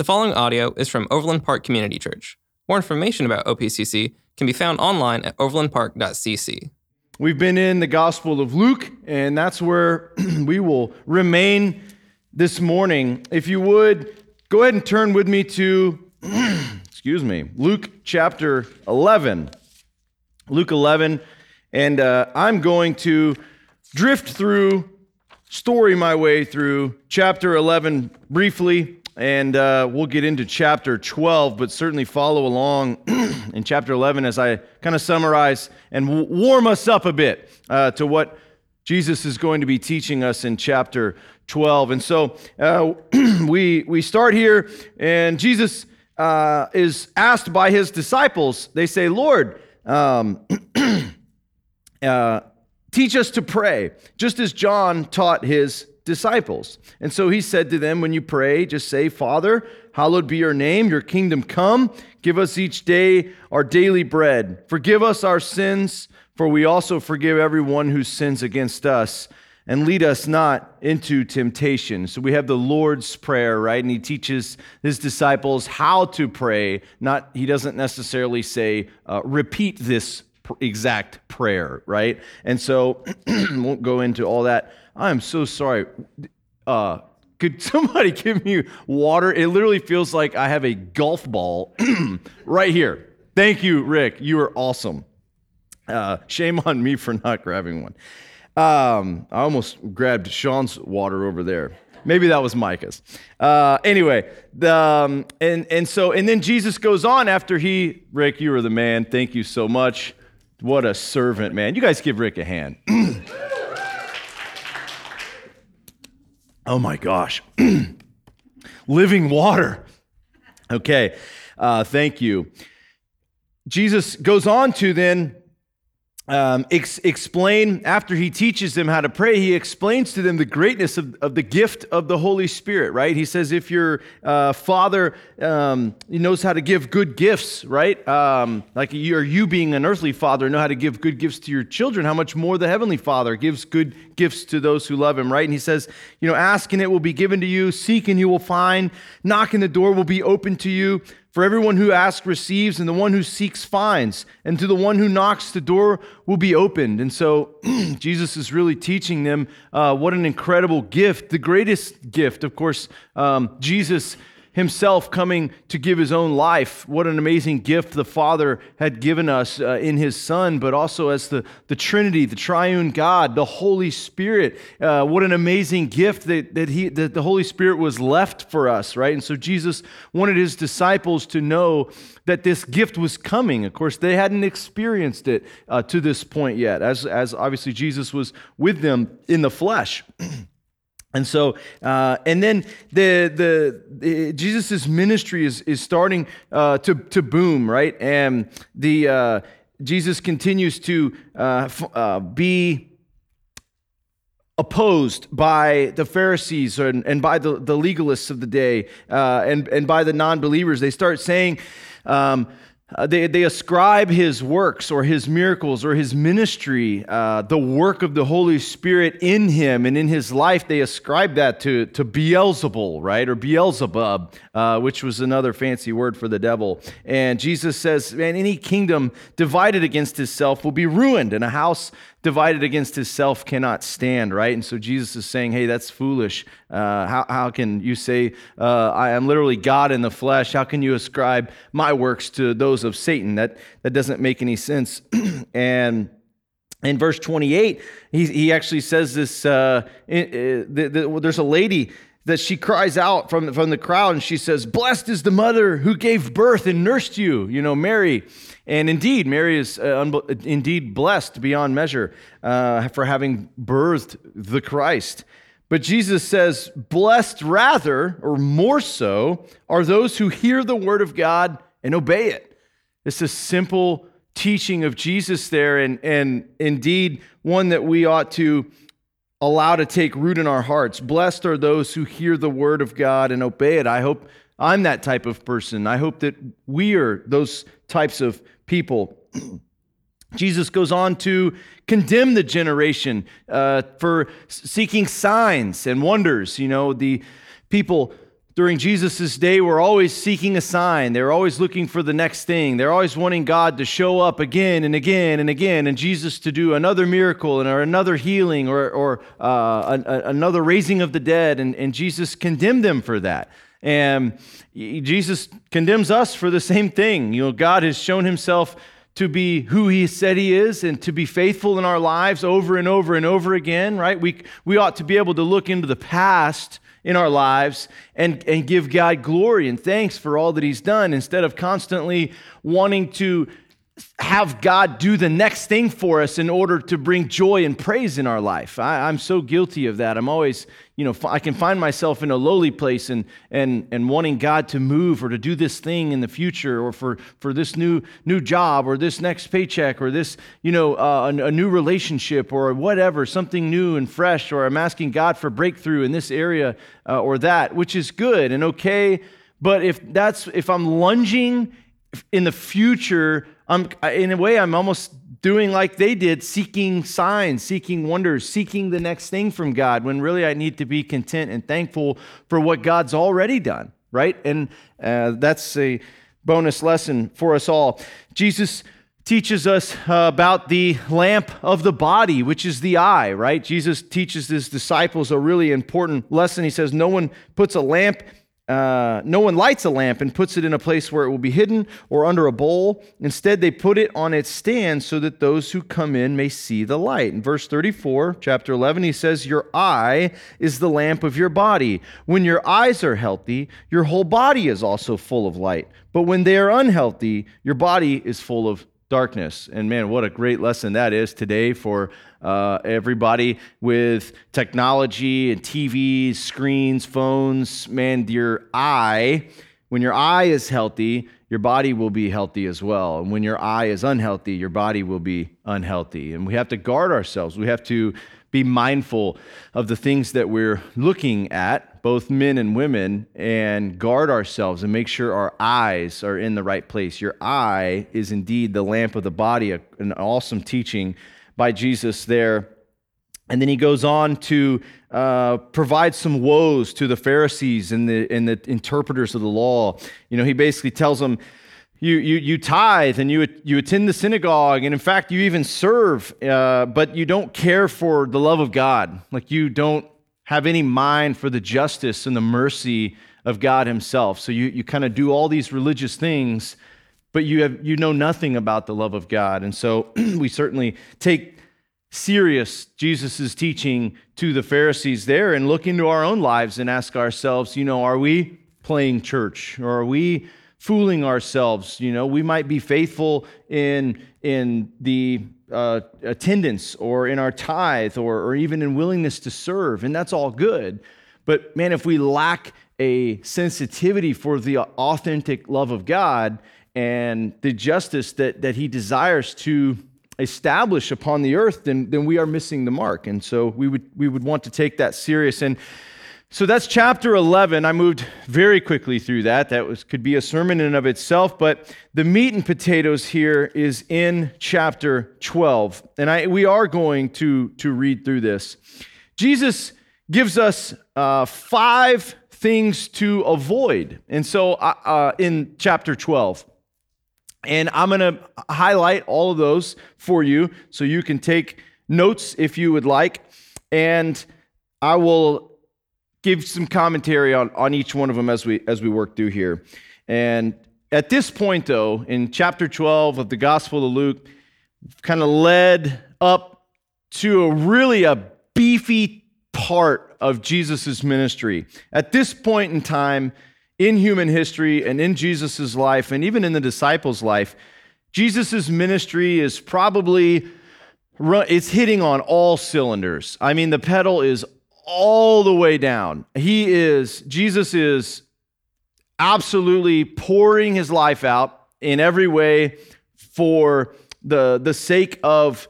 The following audio is from Overland Park Community Church. More information about OPCC can be found online at overlandpark.cc. We've been in the Gospel of Luke, and that's where we will remain this morning. If you would, go ahead and turn with me to, excuse me, Luke chapter 11. Luke 11, and uh, I'm going to drift through, story my way through chapter 11 briefly, and uh, we'll get into chapter 12, but certainly follow along in chapter 11 as I kind of summarize and w- warm us up a bit uh, to what Jesus is going to be teaching us in chapter 12. And so uh, we, we start here, and Jesus uh, is asked by his disciples, they say, Lord, um, uh, teach us to pray, just as John taught his disciples. And so he said to them, When you pray, just say, Father, hallowed be your name, your kingdom come. Give us each day our daily bread. Forgive us our sins, for we also forgive everyone who sins against us. And lead us not into temptation. So we have the Lord's Prayer, right? And he teaches his disciples how to pray. Not, he doesn't necessarily say, uh, repeat this exact prayer, right? And so, won't go into all that. I am so sorry. Uh, could somebody give me water? It literally feels like I have a golf ball right here. Thank you, Rick. You are awesome. Uh, shame on me for not grabbing one. Um, I almost grabbed Sean's water over there. Maybe that was Micah's. Uh, anyway, the, um, and, and so, and then Jesus goes on after he, Rick, you are the man. Thank you so much. What a servant, man. You guys give Rick a hand. oh my gosh. Living water. Okay, uh, thank you. Jesus goes on to then um, ex- explain, after he teaches them how to pray, he explains to them the greatness of, of the gift of the Holy Spirit, right? He says, if your uh, father um, knows how to give good gifts, right? Um, like you, or you being an earthly father know how to give good gifts to your children, how much more the heavenly father gives good gifts to those who love him, right? And he says, you know, ask and it will be given to you, seek and you will find, knock and the door will be open to you. For everyone who asks receives, and the one who seeks finds, and to the one who knocks, the door will be opened. And so Jesus is really teaching them uh, what an incredible gift, the greatest gift. Of course, um, Jesus himself coming to give his own life. What an amazing gift the Father had given us uh, in his Son, but also as the, the Trinity, the triune God, the Holy Spirit. Uh, what an amazing gift that, that, he, that the Holy Spirit was left for us, right? And so Jesus wanted his disciples to know that this gift was coming. Of course, they hadn't experienced it uh, to this point yet, as, as obviously Jesus was with them in the flesh. And so, uh, and then the the, the Jesus' ministry is is starting uh, to to boom, right? And the uh, Jesus continues to uh, f- uh, be opposed by the Pharisees and, and by the, the legalists of the day uh, and, and by the non believers. They start saying, um, uh, they, they ascribe his works or his miracles or his ministry, uh, the work of the Holy Spirit in him and in his life, they ascribe that to, to Beelzebul, right? Or Beelzebub, uh, which was another fancy word for the devil. And Jesus says, man, any kingdom divided against itself will be ruined, and a house divided against himself cannot stand, right? And so Jesus is saying, hey, that's foolish. Uh, how, how can you say, uh, I am literally God in the flesh? How can you ascribe my works to those of Satan? That, that doesn't make any sense. and in verse 28, he, he actually says this uh, the, the, there's a lady that she cries out from, from the crowd and she says, Blessed is the mother who gave birth and nursed you, you know, Mary. And indeed, Mary is uh, un- indeed blessed beyond measure uh, for having birthed the Christ. But Jesus says, Blessed rather, or more so, are those who hear the word of God and obey it. It's a simple teaching of Jesus there, and, and indeed one that we ought to allow to take root in our hearts. Blessed are those who hear the word of God and obey it. I hope I'm that type of person. I hope that we are those types of people. Jesus goes on to condemn the generation uh, for seeking signs and wonders. You know, the people during Jesus' day were always seeking a sign. They were always looking for the next thing. They're always wanting God to show up again and again and again, and Jesus to do another miracle and or another healing or, or uh, another raising of the dead. And, and Jesus condemned them for that. And Jesus condemns us for the same thing. You know, God has shown himself to be who he said he is and to be faithful in our lives over and over and over again, right? We, we ought to be able to look into the past in our lives and, and give God glory and thanks for all that He's done instead of constantly wanting to have God do the next thing for us in order to bring joy and praise in our life. I, am so guilty of that. I'm always, you know, I can find myself in a lowly place and, and, and wanting God to move or to do this thing in the future or for, for this new, new job or this next paycheck or this, you know, uh, a, a new relationship or whatever, something new and fresh, or I'm asking God for breakthrough in this area uh, or that, which is good and okay. But if that's, if I'm lunging in the future, I'm, in a way, I'm almost doing like they did, seeking signs, seeking wonders, seeking the next thing from God, when really I need to be content and thankful for what God's already done, right? And uh, that's a bonus lesson for us all. Jesus teaches us about the lamp of the body, which is the eye, right? Jesus teaches his disciples a really important lesson. He says, No one puts a lamp uh, no one lights a lamp and puts it in a place where it will be hidden or under a bowl. Instead, they put it on its stand so that those who come in may see the light. In verse 34, chapter 11, he says, Your eye is the lamp of your body. When your eyes are healthy, your whole body is also full of light. But when they are unhealthy, your body is full of darkness. And man, what a great lesson that is today for uh, everybody with technology and TVs, screens, phones. Man, your eye, when your eye is healthy, your body will be healthy as well. And when your eye is unhealthy, your body will be unhealthy. And we have to guard ourselves. We have to be mindful of the things that we're looking at, both men and women, and guard ourselves and make sure our eyes are in the right place. Your eye is indeed the lamp of the body, an awesome teaching by Jesus there. And then he goes on to uh, provide some woes to the Pharisees and the, and the interpreters of the law. You know, he basically tells them, you, you, you tithe and you, you attend the synagogue, and in fact, you even serve, uh, but you don't care for the love of God. Like you don't have any mind for the justice and the mercy of God Himself. So you, you kind of do all these religious things, but you, have, you know nothing about the love of God. And so we certainly take serious Jesus' teaching to the Pharisees there and look into our own lives and ask ourselves, you know, are we playing church or are we fooling ourselves. You know, we might be faithful in, in the uh, attendance or in our tithe or, or even in willingness to serve, and that's all good. But man, if we lack a sensitivity for the authentic love of God and the justice that, that He desires to establish upon the earth, then, then we are missing the mark. And so we would, we would want to take that serious. And so that's chapter 11. I moved very quickly through that. That was, could be a sermon in and of itself, but the meat and potatoes here is in chapter 12. And I, we are going to, to read through this. Jesus gives us uh, five things to avoid. And so uh, uh in chapter 12, and I'm going to highlight all of those for you so you can take notes if you would like. And I will give some commentary on, on each one of them as we as we work through here. And at this point, though, in chapter 12 of the Gospel of Luke, kind of led up to a really a beefy part of Jesus' ministry. At this point in time in human history and in Jesus' life and even in the disciples' life, Jesus' ministry is probably it's hitting on all cylinders. I mean, the pedal is all the way down. He is, Jesus is absolutely pouring his life out in every way for the, the sake of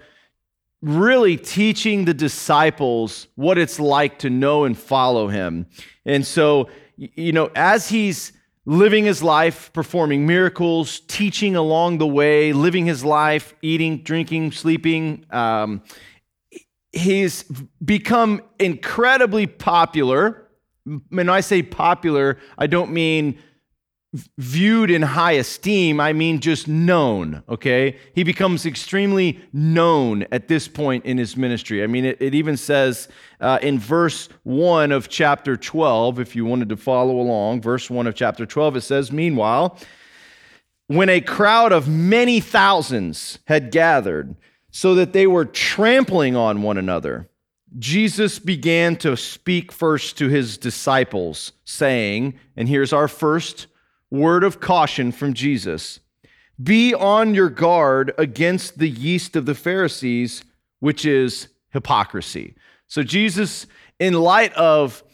really teaching the disciples what it's like to know and follow him. And so, you know, as he's living his life, performing miracles, teaching along the way, living his life, eating, drinking, sleeping, um, he's become incredibly popular When I say popular, I don't mean viewed in high esteem, I mean just known, okay? He becomes extremely known at this point in his ministry. I mean, it, it even says uh, in verse 1 of chapter 12, if you wanted to follow along, verse 1 of chapter 12, it says, Meanwhile, when a crowd of many thousands had gathered, so that they were trampling on one another, Jesus began to speak first to his disciples, saying, and here's our first word of caution from Jesus Be on your guard against the yeast of the Pharisees, which is hypocrisy. So, Jesus, in light of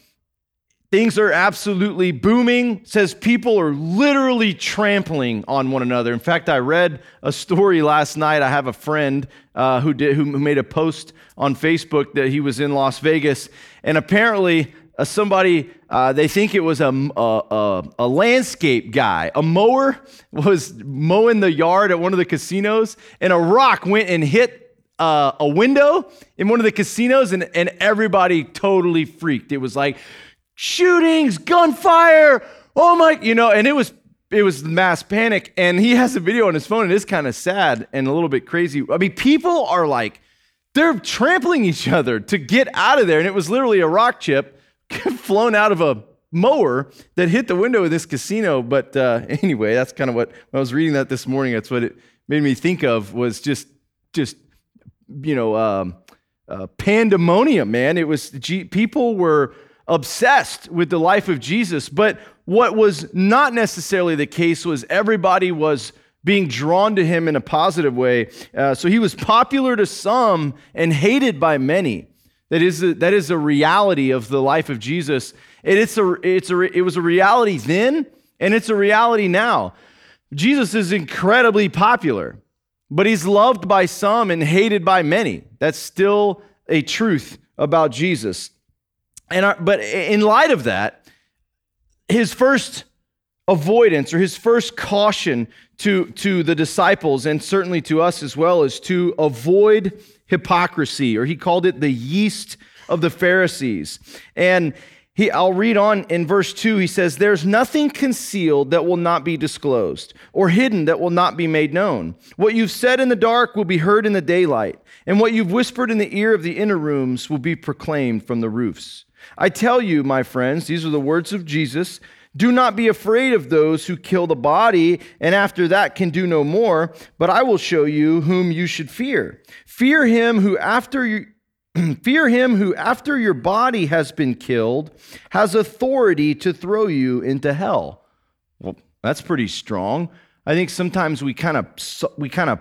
things are absolutely booming, says people are literally trampling on one another. In fact, I read a story last night. I have a friend uh, who, did, who made a post on Facebook that he was in Las Vegas, and apparently, uh, somebody, uh, they think it was a, a, a, landscape guy. A mower was mowing the yard at one of the casinos, and a rock went and hit uh, a window in one of the casinos, and, and everybody totally freaked. It was like shootings, gunfire, oh my, you know, and it was it was mass panic. And he has a video on his phone, and it's kind of sad and a little bit crazy. I mean, people are like, they're trampling each other to get out of there, and it was literally a rock chip flown out of a mower that hit the window of this casino. But uh, anyway, that's kind of what I was reading that this morning. That's what it made me think of was just just you know um, uh, pandemonium, man. It was people were obsessed with the life of Jesus, but what was not necessarily the case was everybody was being drawn to him in a positive way. Uh, so he was popular to some and hated by many. That is a, that is a reality of the life of Jesus. And it's a, it's a, it was a reality then, and it's a reality now. Jesus is incredibly popular, but he's loved by some and hated by many. That's still a truth about Jesus. And our, but in light of that, his first avoidance or his first caution to, to the disciples and certainly to us as well is to avoid hypocrisy, or he called it the yeast of the Pharisees. And he, I'll read on in verse 2. He says, There's nothing concealed that will not be disclosed, or hidden that will not be made known. What you've said in the dark will be heard in the daylight, and what you've whispered in the ear of the inner rooms will be proclaimed from the roofs. I tell you, my friends, these are the words of Jesus do not be afraid of those who kill the body and after that can do no more, but I will show you whom you should fear. Fear him who after you fear him who after your body has been killed has authority to throw you into hell. Well, that's pretty strong. I think sometimes we kind of we kind of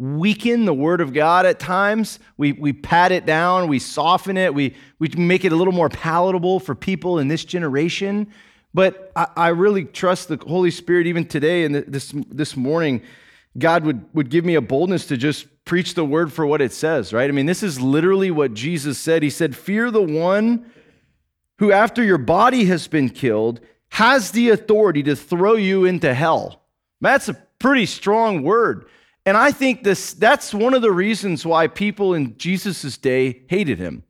weaken the word of God at times. We, we pat it down, we soften it, we, we make it a little more palatable for people in this generation. But I, I really trust the Holy Spirit even today and this, this morning. God would, would give me a boldness to just preach the word for what it says, right? I mean, this is literally what Jesus said. He said, Fear the one who, after your body has been killed, has the authority to throw you into hell. That's a pretty strong word. And I think this, that's one of the reasons why people in Jesus' day hated him.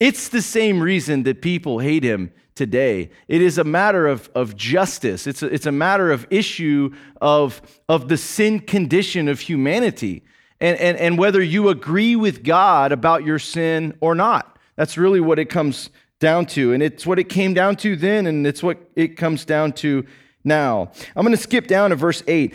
It's the same reason that people hate him today. It is a matter of, of justice, it's a, it's a matter of issue of, of the sin condition of humanity and, and, and whether you agree with God about your sin or not. That's really what it comes down to. And it's what it came down to then, and it's what it comes down to now. I'm going to skip down to verse 8.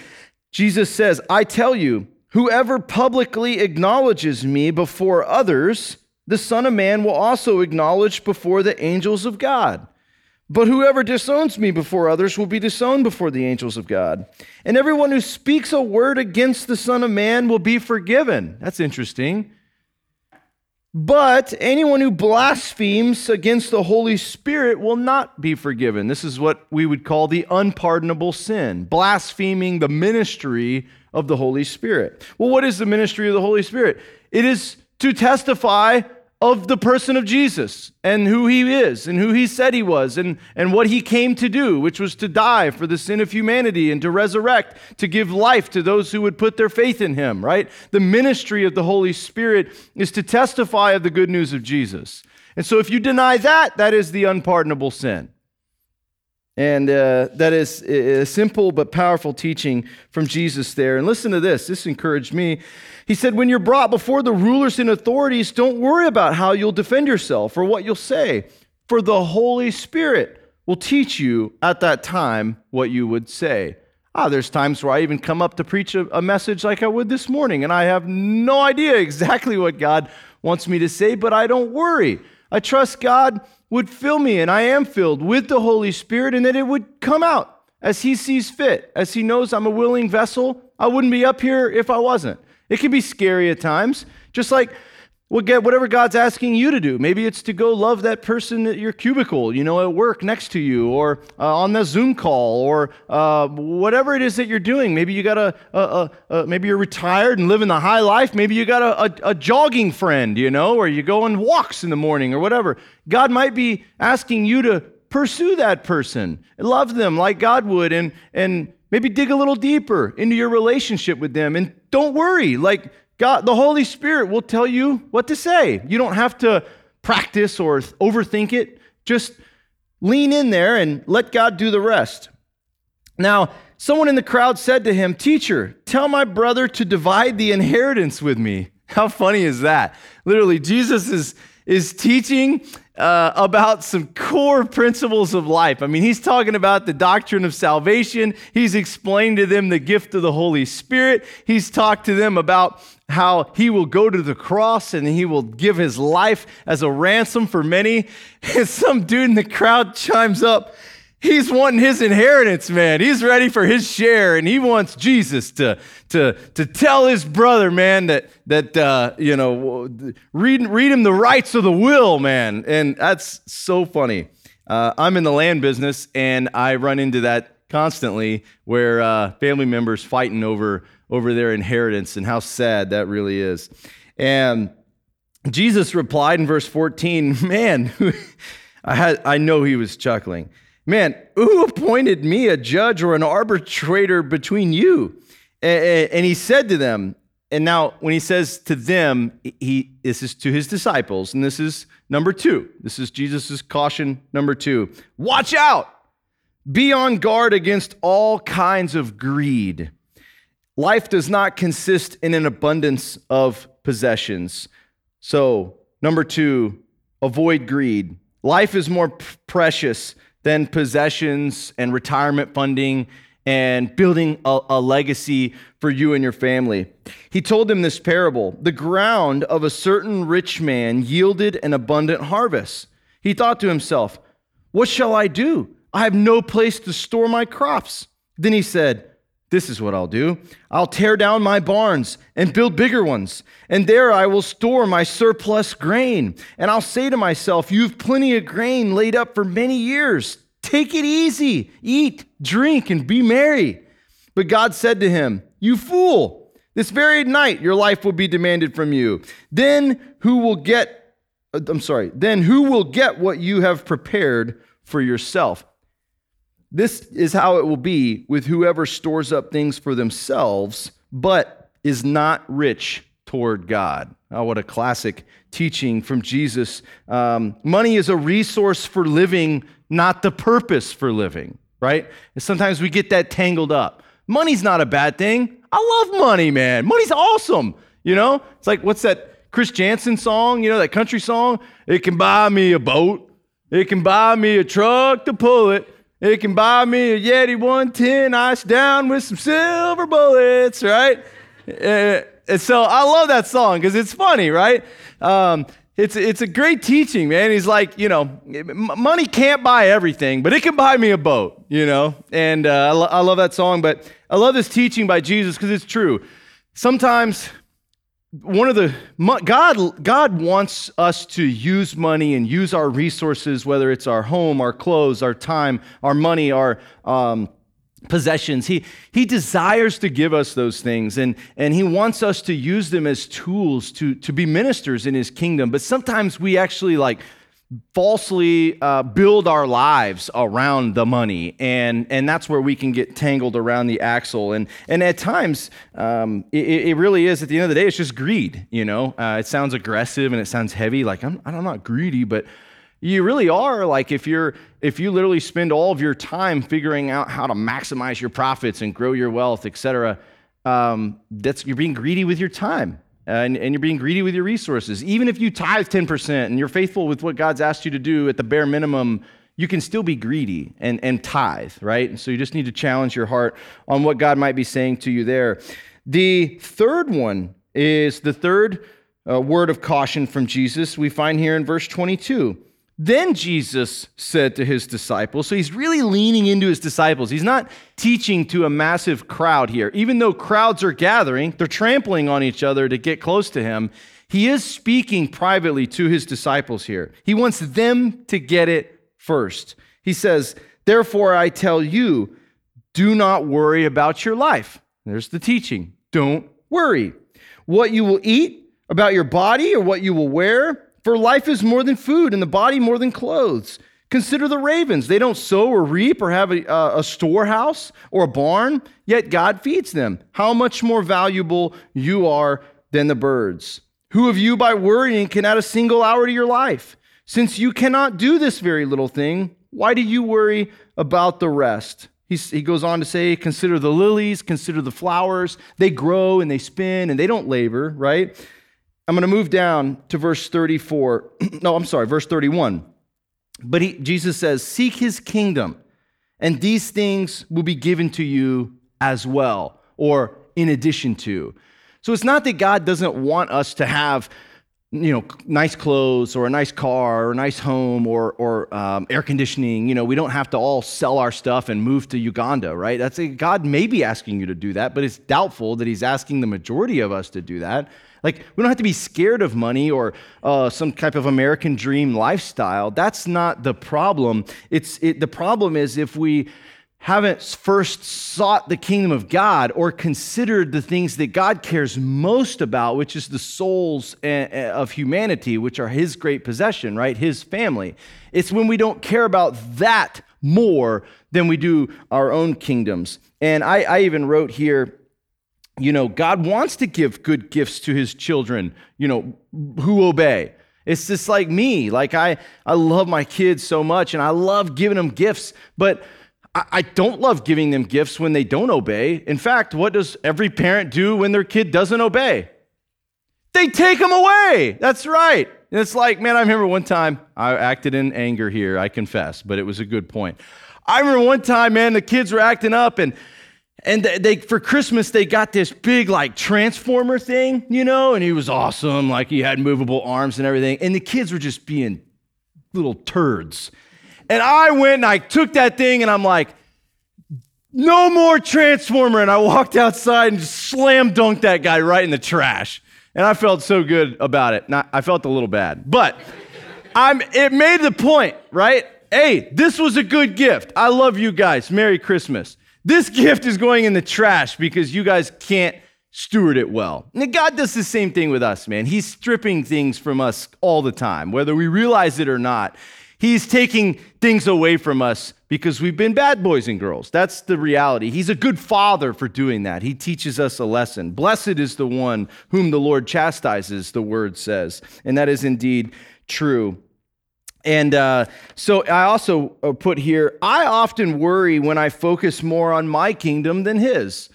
Jesus says, I tell you, whoever publicly acknowledges me before others, the Son of Man will also acknowledge before the angels of God. But whoever disowns me before others will be disowned before the angels of God. And everyone who speaks a word against the Son of Man will be forgiven. That's interesting. But anyone who blasphemes against the Holy Spirit will not be forgiven. This is what we would call the unpardonable sin, blaspheming the ministry of the Holy Spirit. Well, what is the ministry of the Holy Spirit? It is to testify of the person of Jesus and who he is and who he said he was and, and what he came to do, which was to die for the sin of humanity and to resurrect, to give life to those who would put their faith in him, right? The ministry of the Holy Spirit is to testify of the good news of Jesus. And so if you deny that, that is the unpardonable sin. And uh, that is a simple but powerful teaching from Jesus there. And listen to this. This encouraged me. He said, When you're brought before the rulers and authorities, don't worry about how you'll defend yourself or what you'll say, for the Holy Spirit will teach you at that time what you would say. Ah, there's times where I even come up to preach a, a message like I would this morning, and I have no idea exactly what God wants me to say, but I don't worry. I trust God would fill me, and I am filled with the Holy Spirit, and that it would come out as He sees fit, as He knows I'm a willing vessel. I wouldn't be up here if I wasn't. It can be scary at times, just like whatever God's asking you to do. Maybe it's to go love that person at your cubicle, you know, at work next to you, or uh, on the Zoom call, or uh, whatever it is that you're doing. Maybe you got a, a, a, a, maybe you're retired and living the high life. Maybe you got a, a jogging friend, you know, or you go on walks in the morning or whatever. God might be asking you to pursue that person, love them like God would, and and maybe dig a little deeper into your relationship with them. And don't worry, like God, the Holy Spirit will tell you what to say. You don't have to practice or overthink it. Just lean in there and let God do the rest. Now, someone in the crowd said to him, Teacher, tell my brother to divide the inheritance with me. How funny is that? Literally, Jesus is, is teaching uh, about some core principles of life. I mean, he's talking about the doctrine of salvation. He's explained to them the gift of the Holy Spirit. He's talked to them about how he will go to the cross and he will give his life as a ransom for many. And some dude in the crowd chimes up. He's wanting his inheritance, man. He's ready for his share, and he wants Jesus to, to, to tell his brother, man, that, that uh, you know, read, read him the rights of the will, man. And that's so funny. Uh, I'm in the land business, and I run into that constantly where uh, family members fighting over over their inheritance and how sad that really is. And Jesus replied in verse 14, Man, I, had, I know he was chuckling. Man, who appointed me a judge or an arbitrator between you? And he said to them, and now when he says to them, he this is to his disciples, and this is number two. This is Jesus' caution number two. Watch out! Be on guard against all kinds of greed Life does not consist in an abundance of possessions. So, number two, avoid greed. Life is more p- precious than possessions and retirement funding and building a, a, legacy for you and your family. He told them this parable The ground of a certain rich man yielded an abundant harvest. He thought to himself, What shall I do? I have no place to store my crops. Then he said, this is what I'll do I'll tear down my barns and build bigger ones, and there I will store my surplus grain. And I'll say to myself, You've plenty of grain laid up for many years. Take it easy, eat, drink, and be merry. But God said to him, You fool, this very night your life will be demanded from you. Then who will get, I'm sorry, then who will get what you have prepared for yourself? This is how it will be with whoever stores up things for themselves, but is not rich toward God. Oh, what a classic teaching from Jesus. Um, money is a resource for living, not the purpose for living, right? And sometimes we get that tangled up. Money's not a bad thing. I love money, man. Money's awesome. You know, it's like, what's that Chris Janson song? You know, that country song? It can buy me a boat, it can buy me a truck to pull it. It can buy me a Yeti 110 ice down with some silver bullets, right? And so I love that song because it's funny, right? Um, it's, it's a great teaching, man. He's like, you know, money can't buy everything, but it can buy me a boat, you know? And uh, I, lo- I love that song, but I love this teaching by Jesus because it's true. Sometimes one of the God God wants us to use money and use our resources, whether it's our home, our clothes, our time, our money, our um, possessions. He He desires to give us those things, and and He wants us to use them as tools to to be ministers in His kingdom. But sometimes we actually like falsely uh, build our lives around the money. And and that's where we can get tangled around the axle. And and at times um, it, it, really is at the end of the day it's just greed you know? Uh, it sounds aggressive and it sounds heavy. Like I'm, I'm not greedy but you really are. Like if you're if you literally spend all of your time figuring out how to maximize your profits and grow your wealth etc um, that's you're being greedy with your time uh, and, and, you're being greedy with your resources. Even if you tithe 10% and you're faithful with what God's asked you to do at the bare minimum, you can still be greedy and, and tithe, right? And so you just need to challenge your heart on what God might be saying to you there. The third one is the third uh, word of caution from Jesus we find here in verse 22. Then Jesus said to his disciples, so he's really leaning into his disciples. He's not teaching to a massive crowd here. Even though crowds are gathering, they're trampling on each other to get close to him. He is speaking privately to his disciples here. He wants them to get it first. He says, Therefore, I tell you, do not worry about your life. There's the teaching. Don't worry. What you will eat, about your body, or what you will wear. For life is more than food, and the body more than clothes. Consider the ravens. They don't sow or reap or have a, a, storehouse or a barn, yet God feeds them. How much more valuable you are than the birds. Who of you, by worrying, can add a single hour to your life? Since you cannot do this very little thing, why do you worry about the rest? he goes on to say, Consider the lilies, consider the flowers. They grow and they spin and they don't labor, right? I'm going to move down to verse 34. no, I'm sorry, verse 31. But he, Jesus says, Seek his kingdom, and these things will be given to you as well, or in addition to. So it's not that God doesn't want us to have you know, nice clothes or a nice car or a nice home or, or um, air conditioning. You know, we don't have to all sell our stuff and move to Uganda, right? That's a, God may be asking you to do that, but it's doubtful that He's asking the majority of us to do that. Like, we don't have to be scared of money or uh, some type of American dream lifestyle. That's not the problem. It's, it, the problem is if we haven't first sought the kingdom of God or considered the things that God cares most about, which is the souls eh, eh, of humanity, which are His great possession, right? His family. It's when we don't care about that more than we do our own kingdoms. And I, I even wrote here you know, God wants to give good gifts to his children, you know, who obey. It's just like me. Like I, I love my kids so much and I love giving them gifts, but I, I don't love giving them gifts when they don't obey. In fact, what does every parent do when their kid doesn't obey? They take them away. That's right. And it's like, man, I remember one time I acted in anger here, I confess, but it was a good point. I remember one time, man, the kids were acting up and and they for Christmas they got this big like transformer thing, you know, and he was awesome, like he had movable arms and everything. And the kids were just being little turds. And I went and I took that thing and I'm like, no more transformer. And I walked outside and just slam dunked that guy right in the trash. And I felt so good about it. Not, I felt a little bad, but I'm. It made the point, right? Hey, this was a good gift. I love you guys. Merry Christmas. This gift is going in the trash because you guys can't steward it well. And God does the same thing with us, man. He's stripping things from us all the time, whether we realize it or not. He's taking things away from us because we've been bad boys and girls. That's the reality. He's a good father for doing that. He teaches us a lesson. Blessed is the one whom the Lord chastises, the word says. And that is indeed true. And uh, so I also uh, put here, I often worry when I focus more on my kingdom than his.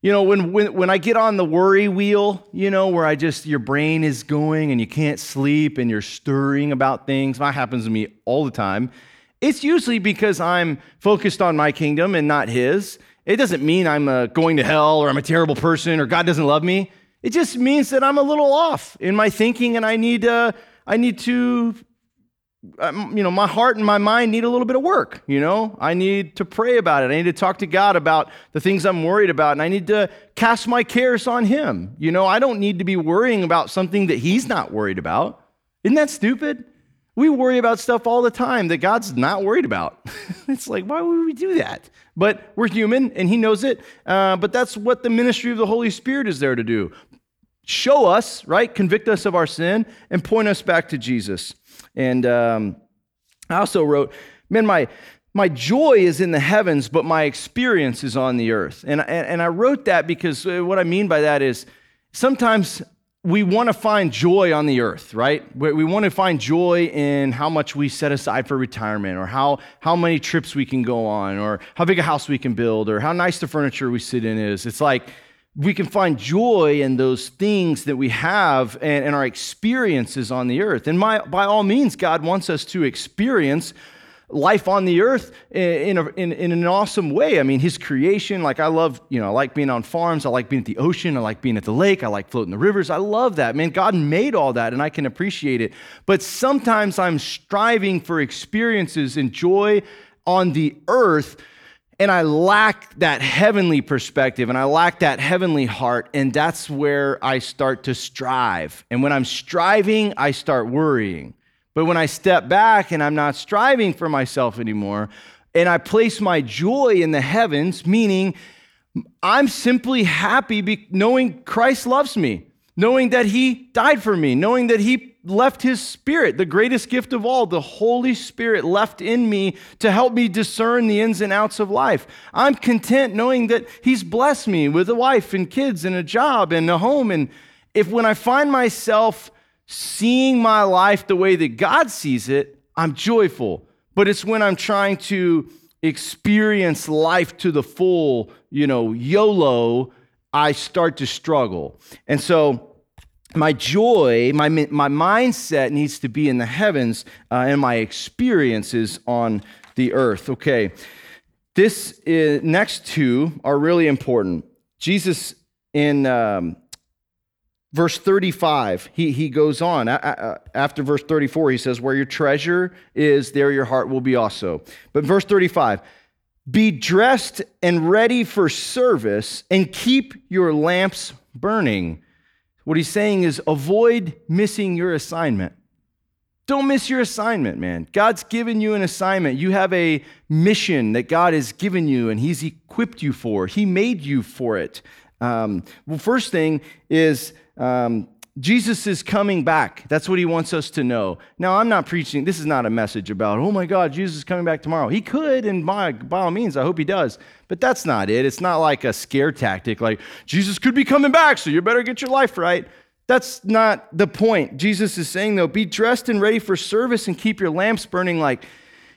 You know, when, when, when I get on the worry wheel, you know, where I just, your brain is going and you can't sleep and you're stirring about things, that happens to me all the time. It's usually because I'm focused on my kingdom and not his. It doesn't mean I'm uh, going to hell or I'm a terrible person or God doesn't love me. It just means that I'm a little off in my thinking and I need, uh, I need to you know, my heart and my mind need a little bit of work. You know, I need to pray about it. I need to talk to God about the things I'm worried about, and I need to cast my cares on Him. You know, I don't need to be worrying about something that He's not worried about. Isn't that stupid? We worry about stuff all the time that God's not worried about. it's like, why would we do that? But we're human, and He knows it. Uh, but that's what the ministry of the Holy Spirit is there to do show us, right? Convict us of our sin and point us back to Jesus. And um, I also wrote, man, my my joy is in the heavens, but my experience is on the earth. And, and, and I wrote that because uh, what I mean by that is sometimes we want to find joy on the earth, right? We want to find joy in how much we set aside for retirement, or how, how many trips we can go on, or how big a house we can build, or how nice the furniture we sit in is. It's like we can find joy in those things that we have and, and our experiences on the earth. And my, by all means, God wants us to experience life on the earth in, a, in, in, an awesome way. I mean, his creation, like I love, you know, I like being on farms. I like being at the ocean. I like being at the lake. I like floating the rivers. I love that. Man, God made all that and I can appreciate it. But sometimes I'm striving for experiences and joy on the earth and I lack that heavenly perspective and I lack that heavenly heart. And that's where I start to strive. And when I'm striving, I start worrying. But when I step back and I'm not striving for myself anymore, and I place my joy in the heavens, meaning I'm simply happy knowing Christ loves me, knowing that He died for me, knowing that He left his spirit, the greatest gift of all, the Holy Spirit left in me to help me discern the ins and outs of life. I'm content knowing that he's blessed me with a wife and kids and a job and a home. And if when I find myself seeing my life the way that God sees it, I'm joyful. But it's when I'm trying to experience life to the full, you know, YOLO, I start to struggle. And so, my joy, my, my mindset needs to be in the heavens, uh, and my experiences on the earth. Okay, this is, next two are really important. Jesus in um, verse 35, he, he goes on. After verse 34, he says, Where your treasure is, there your heart will be also. But verse 35, be dressed and ready for service, and keep your lamps burning what he's saying is avoid missing your assignment. Don't miss your assignment, man. God's given you an assignment. You have a mission that God has given you and He's equipped you for. He made you for it. Um, well, first thing is um, Jesus is coming back. That's what he wants us to know. Now, I'm not preaching, this is not a message about, oh my God, Jesus is coming back tomorrow. He could, and by, by all means, I hope he does. But that's not it. It's not like a scare tactic, like, Jesus could be coming back, so you better get your life right. That's not the point. Jesus is saying, though, be dressed and ready for service and keep your lamps burning like,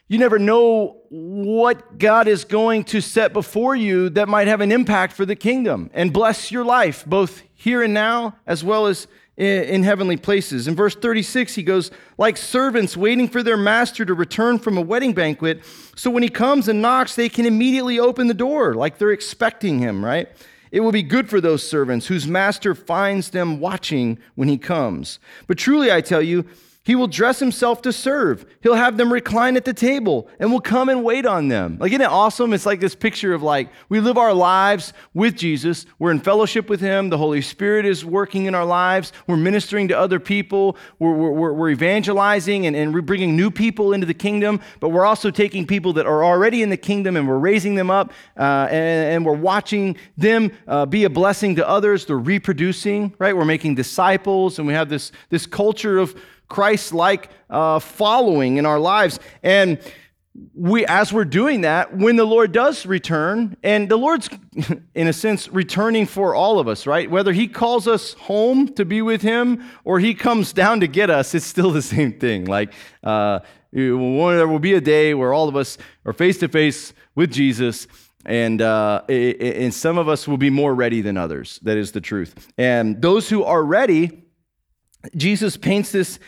you never know what God is going to set before you that might have an impact for the kingdom and bless your life, both here and now, as well as in heavenly places. In verse 36, he goes, like servants waiting for their master to return from a wedding banquet. So when he comes and knocks, they can immediately open the door, like they're expecting him, right? It will be good for those servants whose master finds them watching when he comes. But truly, I tell you, he will dress himself to serve. He'll have them recline at the table and will come and wait on them. Like, isn't it awesome? It's like this picture of like we live our lives with Jesus. We're in fellowship with him. The Holy Spirit is working in our lives. We're ministering to other people. We're, we're, we're evangelizing and, and we're bringing new people into the kingdom. But we're also taking people that are already in the kingdom and we're raising them up uh, and, and, we're watching them uh, be a blessing to others. They're reproducing, right? We're making disciples and we have this, this culture of Christ like uh, following in our lives. And we, as we're doing that, when the Lord does return, and the Lord's, in a sense, returning for all of us, right? Whether He calls us home to be with Him or He comes down to get us, it's still the same thing. Like, uh, there will be a day where all of us are face to face with Jesus, and uh, and some of us will be more ready than others. That is the truth. And those who are ready Jesus paints this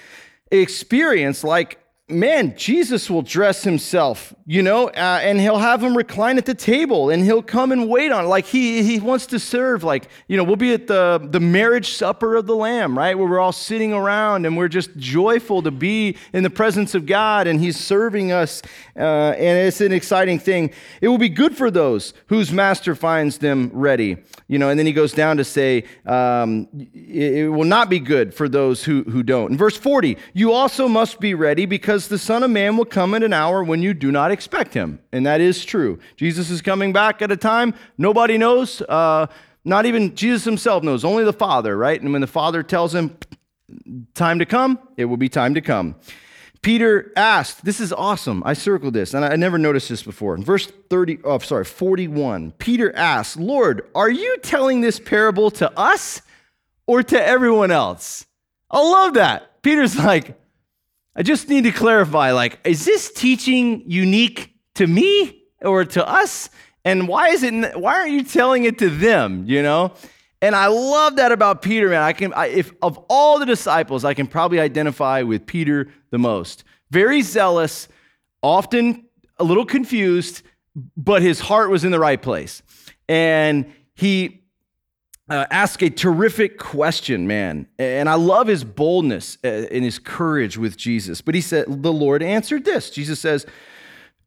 experience like man, Jesus will dress himself, you know, uh, and he'll have him recline at the table and he'll come and wait on. Like he, he wants to serve, like, you know, we'll be at the, the marriage supper of the Lamb, right? Where we're all sitting around and we're just joyful to be in the presence of God and he's serving us. Uh, and it's an exciting thing. It will be good for those whose master finds them ready, you know, and then he goes down to say, um, it, it will not be good for those who, who don't. In verse 40, you also must be ready because because the Son of Man will come at an hour when you do not expect him. And that is true. Jesus is coming back at a time nobody knows. Uh, Not even Jesus himself knows, only the Father, right? And when the Father tells him, time to come, it will be time to come. Peter asked, this is awesome. I circled this, and I never noticed this before. In verse 30, oh, sorry, 41, Peter asked, Lord, are you telling this parable to us or to everyone else? I love that. Peter's like, I just need to clarify, like, is this teaching unique to me or to us? And why is it, why aren't you telling it to them, you know? And I love that about Peter, man. I can, I, if of all the disciples, I can probably identify with Peter the most. Very zealous, often a little confused, but his heart was in the right place. And he uh, asked a terrific question, man. And I love his boldness uh, and his courage with Jesus. But he said, The Lord answered this. Jesus says,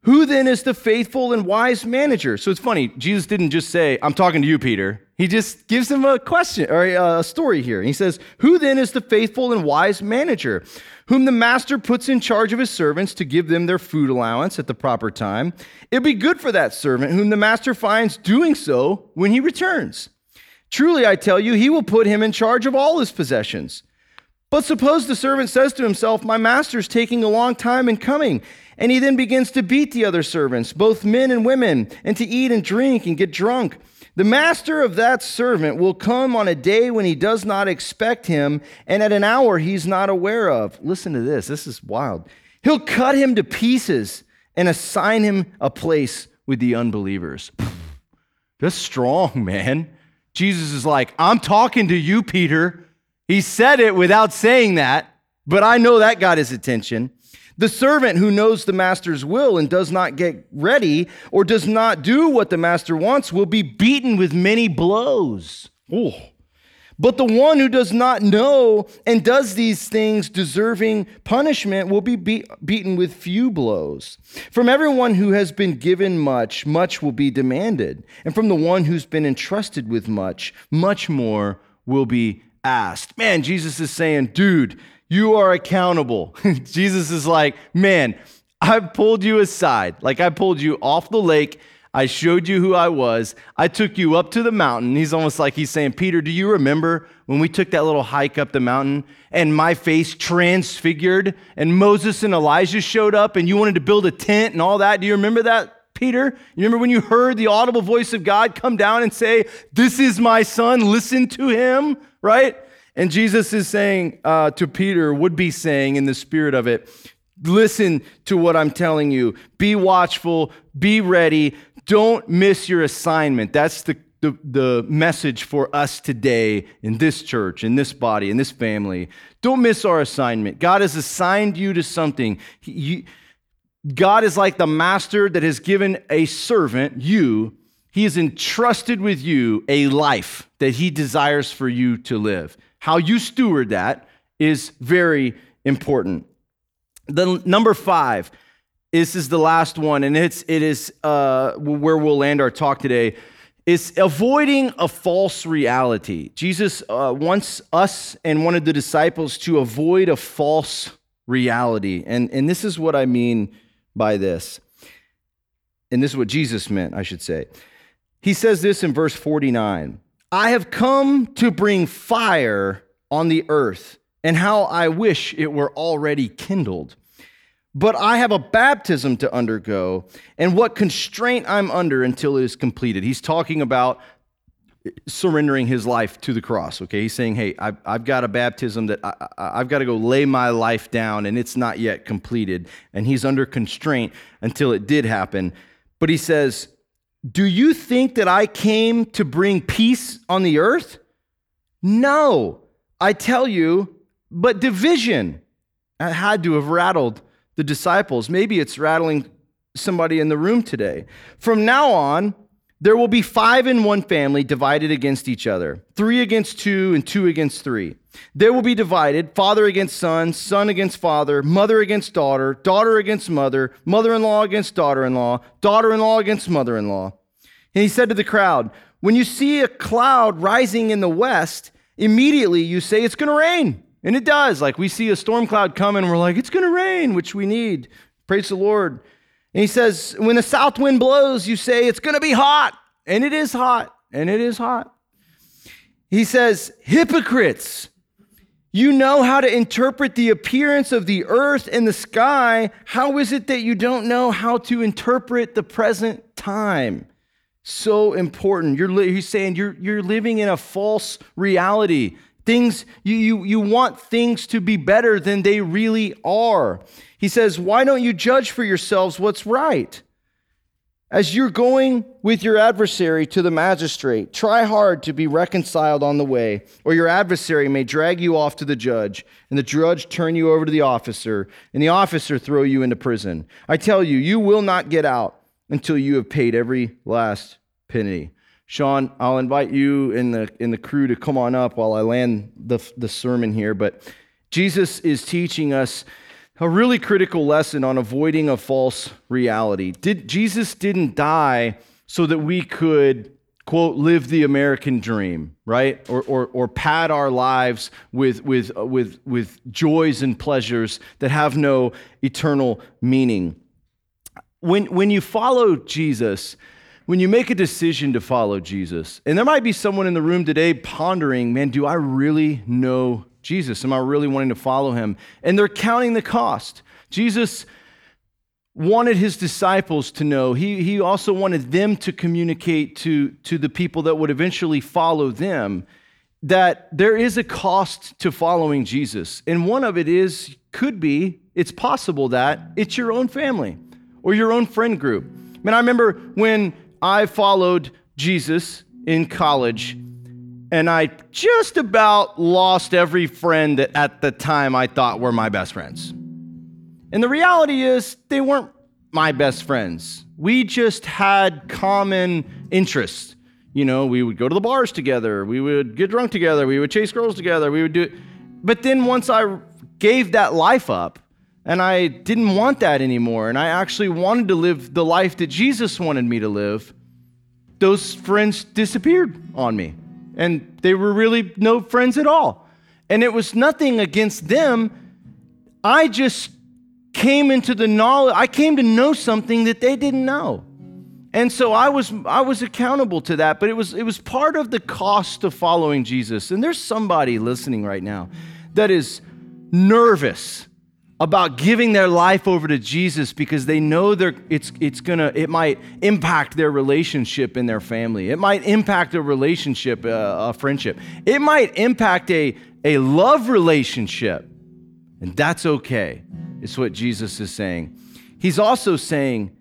who then is the faithful and wise manager? So it's funny, Jesus didn't just say, I'm talking to you, Peter. He just gives him a question or a story here. He says, Who then is the faithful and wise manager, whom the master puts in charge of his servants to give them their food allowance at the proper time? It'd be good for that servant whom the master finds doing so when he returns. Truly, I tell you, he will put him in charge of all his possessions. But suppose the servant says to himself, My master's taking a long time in coming and he then begins to beat the other servants, both men and women, and to eat and drink and get drunk. The master of that servant will come on a day when he does not expect him, and at an hour he's not aware of. Listen to this. This is wild. He'll cut him to pieces and assign him a place with the unbelievers. That's strong, man. Jesus is like, I'm talking to you, Peter. He said it without saying that, but I know that got his attention. The servant who knows the master's will and does not get ready or does not do what the master wants will be beaten with many blows. Ooh. But the one who does not know and does these things deserving punishment will be beaten with few blows. From everyone who has been given much, much will be demanded. And from the one who's been entrusted with much, much more will be asked. Man, Jesus is saying, dude, you are accountable. Jesus is like, man, I've pulled you aside. Like I pulled you off the lake. I showed you who I was. I took you up to the mountain. He's almost like he's saying, Peter, do you remember when we took that little hike up the mountain and my face transfigured and Moses and Elijah showed up and you wanted to build a tent and all that? Do you remember that? Peter, you remember when you heard the audible voice of God come down and say, This is my son, listen to him, right? And Jesus is saying uh, to Peter, would be saying in the spirit of it, listen to what I'm telling you. Be watchful, be ready. Don't miss your assignment. That's the, the, the message for us today in this church, in this body, in this family. Don't miss our assignment. God has assigned you to something. He, God is like the master that has given a servant, you, he has entrusted with you a life that he desires for you to live. How you steward that is very important. The number five, this is the last one, and it's it is uh, where we'll land our talk today. Is avoiding a false reality. Jesus uh, wants us and of the disciples to avoid a false reality, and and this is what I mean by this. And this is what Jesus meant, I should say. He says this in verse 49 I have come to bring fire on the earth, and how I wish it were already kindled. But I have a baptism to undergo, and what constraint I'm under until it is completed. He's talking about surrendering his life to the cross. Okay, he's saying, "Hey, I've, I've got a baptism that I, have got to go lay my life down, and it's not yet completed." And he's under constraint until it did happen. But he says, do you think that I came to bring peace on the earth? No, I tell you, but division. I had to have rattled the disciples. Maybe it's rattling somebody in the room today. From now on, there will be five in one family divided against each other, three against two, and two against three. They will be divided father against son, son against father, mother against daughter, daughter against mother, mother in law against daughter in law, daughter in law against mother in law. And he said to the crowd, When you see a cloud rising in the west, immediately you say it's going to rain. And it does. Like we see a storm cloud coming, and we're like, it's going to rain, which we need. Praise the Lord. And he says, when the south wind blows, you say it's going to be hot. And it is hot. And it is hot. He says, Hypocrites, you know how to interpret the appearance of the earth and the sky. How is it that you don't know how to interpret the present time? So important. You're, he's saying you're, you're living in a false reality. Things, you, you, you want things to be better than they really are. He says, Why don't you judge for yourselves what's right? As you're going with your adversary to the magistrate, try hard to be reconciled on the way, or your adversary may drag you off to the judge, and the judge turn you over to the officer, and the officer throw you into prison. I tell you, you will not get out until you have paid every last penny. Sean, I'll invite you and the in the crew to come on up while I land the the sermon here, but Jesus is teaching us a really critical lesson on avoiding a false reality. Did, Jesus didn't die so that we could, quote, live the American dream, right? Or, or, or pad our lives with, with, uh, with, with joys and pleasures that have no eternal meaning. When, when you follow Jesus, when you make a decision to follow Jesus, and there might be someone in the room today pondering, man, do I really know Jesus? Am I really wanting to follow him? And they're counting the cost. Jesus wanted his disciples to know. He, he also wanted them to communicate to, to the people that would eventually follow them that there is a cost to following Jesus. And one of it is, could be, it's possible that it's your own family or your own friend group. I mean, I remember when I followed Jesus in college and I just about lost every friend that at the time I thought were my best friends. And the reality is, they weren't my best friends. We just had common interests. You know, we would go to the bars together, we would get drunk together, we would chase girls together, we would do it. But then once I gave that life up, and I didn't want that anymore, and I actually wanted to live the life that Jesus wanted me to live, those friends disappeared on me and they were really no friends at all. And it was nothing against them. I just came into the knowledge, I came to know something that they didn't know. And so I was I was accountable to that, but it was it was part of the cost of following Jesus. And there's somebody listening right now that is nervous about giving their life over to Jesus because they know they're, it's, it's gonna, it might impact their relationship in their family. It might impact a relationship, uh, a friendship. It might impact a, a love relationship. And that's okay, It's what Jesus is saying. He's also saying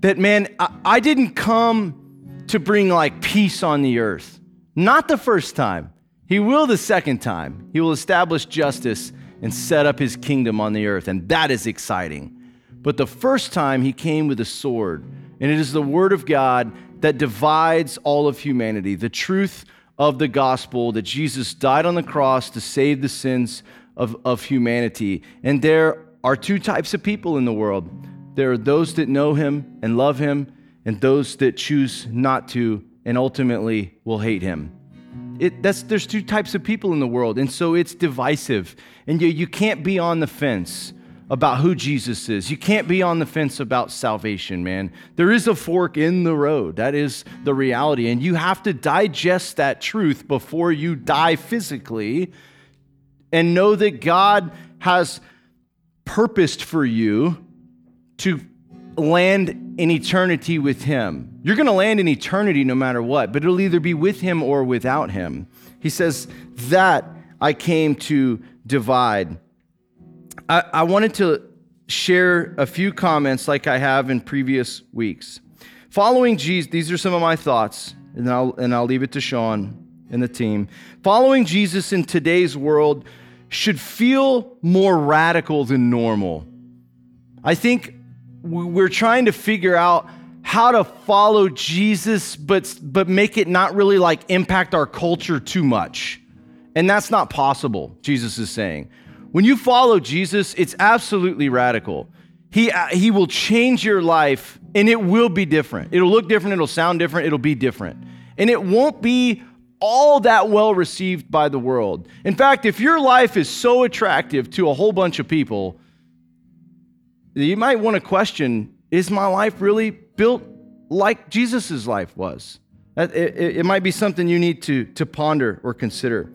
that, man, I, I didn't come to bring like peace on the earth. Not the first time. He will the second time. He will establish justice and set up his kingdom on the earth. And that is exciting. But the first time he came with a sword, and it is the word of God that divides all of humanity. The truth of the gospel that Jesus died on the cross to save the sins of, of humanity. And there are two types of people in the world there are those that know him and love him, and those that choose not to and ultimately will hate him. It, that's, there's two types of people in the world, and so it's divisive. And you, you can't be on the fence about who Jesus is. You can't be on the fence about salvation, man. There is a fork in the road. That is the reality. And you have to digest that truth before you die physically and know that God has purposed for you to land in eternity with Him. You're going to land in eternity no matter what, but it'll either be with Him or without Him. He says, That I came to divide. I, I wanted to share a few comments like I have in previous weeks. Following Jesus, these are some of my thoughts, and I'll, and I'll leave it to Sean and the team. Following Jesus in today's world should feel more radical than normal. I think we're trying to figure out how to follow Jesus, but, but make it not really like impact our culture too much. And that's not possible, Jesus is saying. When you follow Jesus, it's absolutely radical. He, uh, he will change your life and it will be different. It'll look different, it'll sound different, it'll be different. And it won't be all that well received by the world. In fact, if your life is so attractive to a whole bunch of people, you might want to question is my life really built like Jesus' life was? It, it, it might be something you need to, to ponder or consider.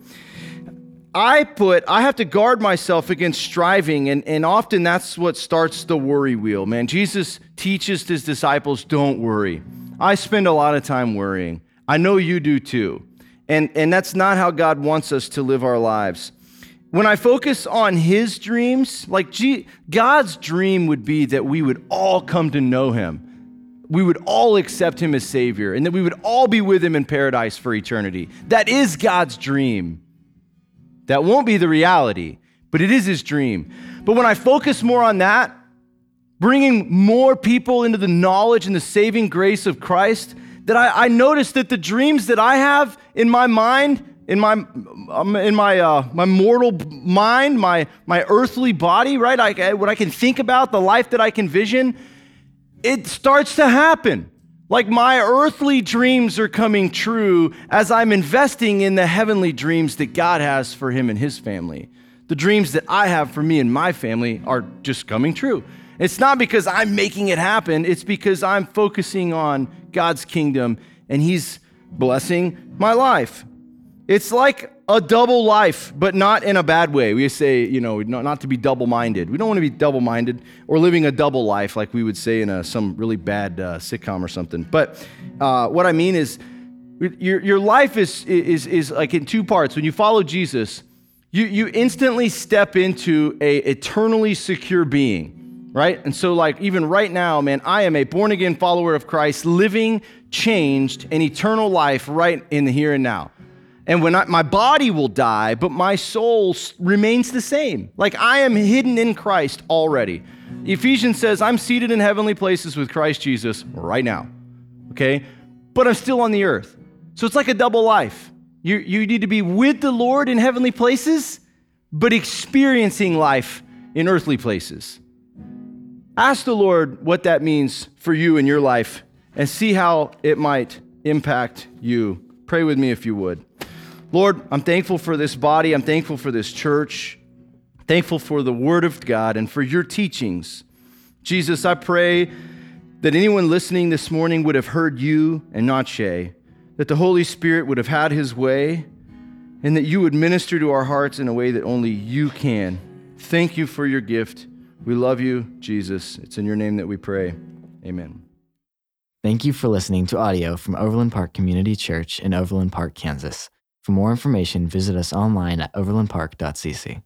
I put, I have to guard myself against striving, and, and often that's what starts the worry wheel, man. Jesus teaches his disciples, don't worry. I spend a lot of time worrying. I know you do too. And, and that's not how God wants us to live our lives. When I focus on his dreams, like G- God's dream would be that we would all come to know him. We would all accept him as Savior, and that we would all be with him in paradise for eternity. That is God's dream. That won't be the reality, but it is his dream. But when I focus more on that, bringing more people into the knowledge and the saving grace of Christ, that I, I notice that the dreams that I have in my mind, in my um, in my uh, my mortal mind, my my earthly body, right? I, what I can think about, the life that I can vision, it starts to happen. Like my earthly dreams are coming true as I'm investing in the heavenly dreams that God has for him and his family. The dreams that I have for me and my family are just coming true. It's not because I'm making it happen, it's because I'm focusing on God's kingdom and he's blessing my life. It's like a double life, but not in a bad way. We say, you know, not to be double minded. We don't want to be double minded or living a double life like we would say in a, some really bad uh, sitcom or something. But uh, what I mean is, your, your life is, is, is like in two parts. When you follow Jesus, you, you instantly step into a eternally secure being, right? And so, like, even right now, man, I am a born again follower of Christ, living changed an eternal life right in the here and now. And when I, my body will die, but my soul remains the same. Like I am hidden in Christ already. Ephesians says, I'm seated in heavenly places with Christ Jesus right now. Okay? But I'm still on the earth. So it's like a double life. You, you need to be with the Lord in heavenly places, but experiencing life in earthly places. Ask the Lord what that means for you in your life and see how it might impact you. Pray with me if you would. Lord, I'm thankful for this body. I'm thankful for this church. Thankful for the Word of God and for your teachings. Jesus, I pray that anyone listening this morning would have heard you and not Shay, that the Holy Spirit would have had his way, and that you would minister to our hearts in a way that only you can. Thank you for your gift. We love you, Jesus. It's in your name that we pray. Amen. Thank you for listening to audio from Overland Park Community Church in Overland Park, Kansas. For more information, visit us online at overlandpark.cc.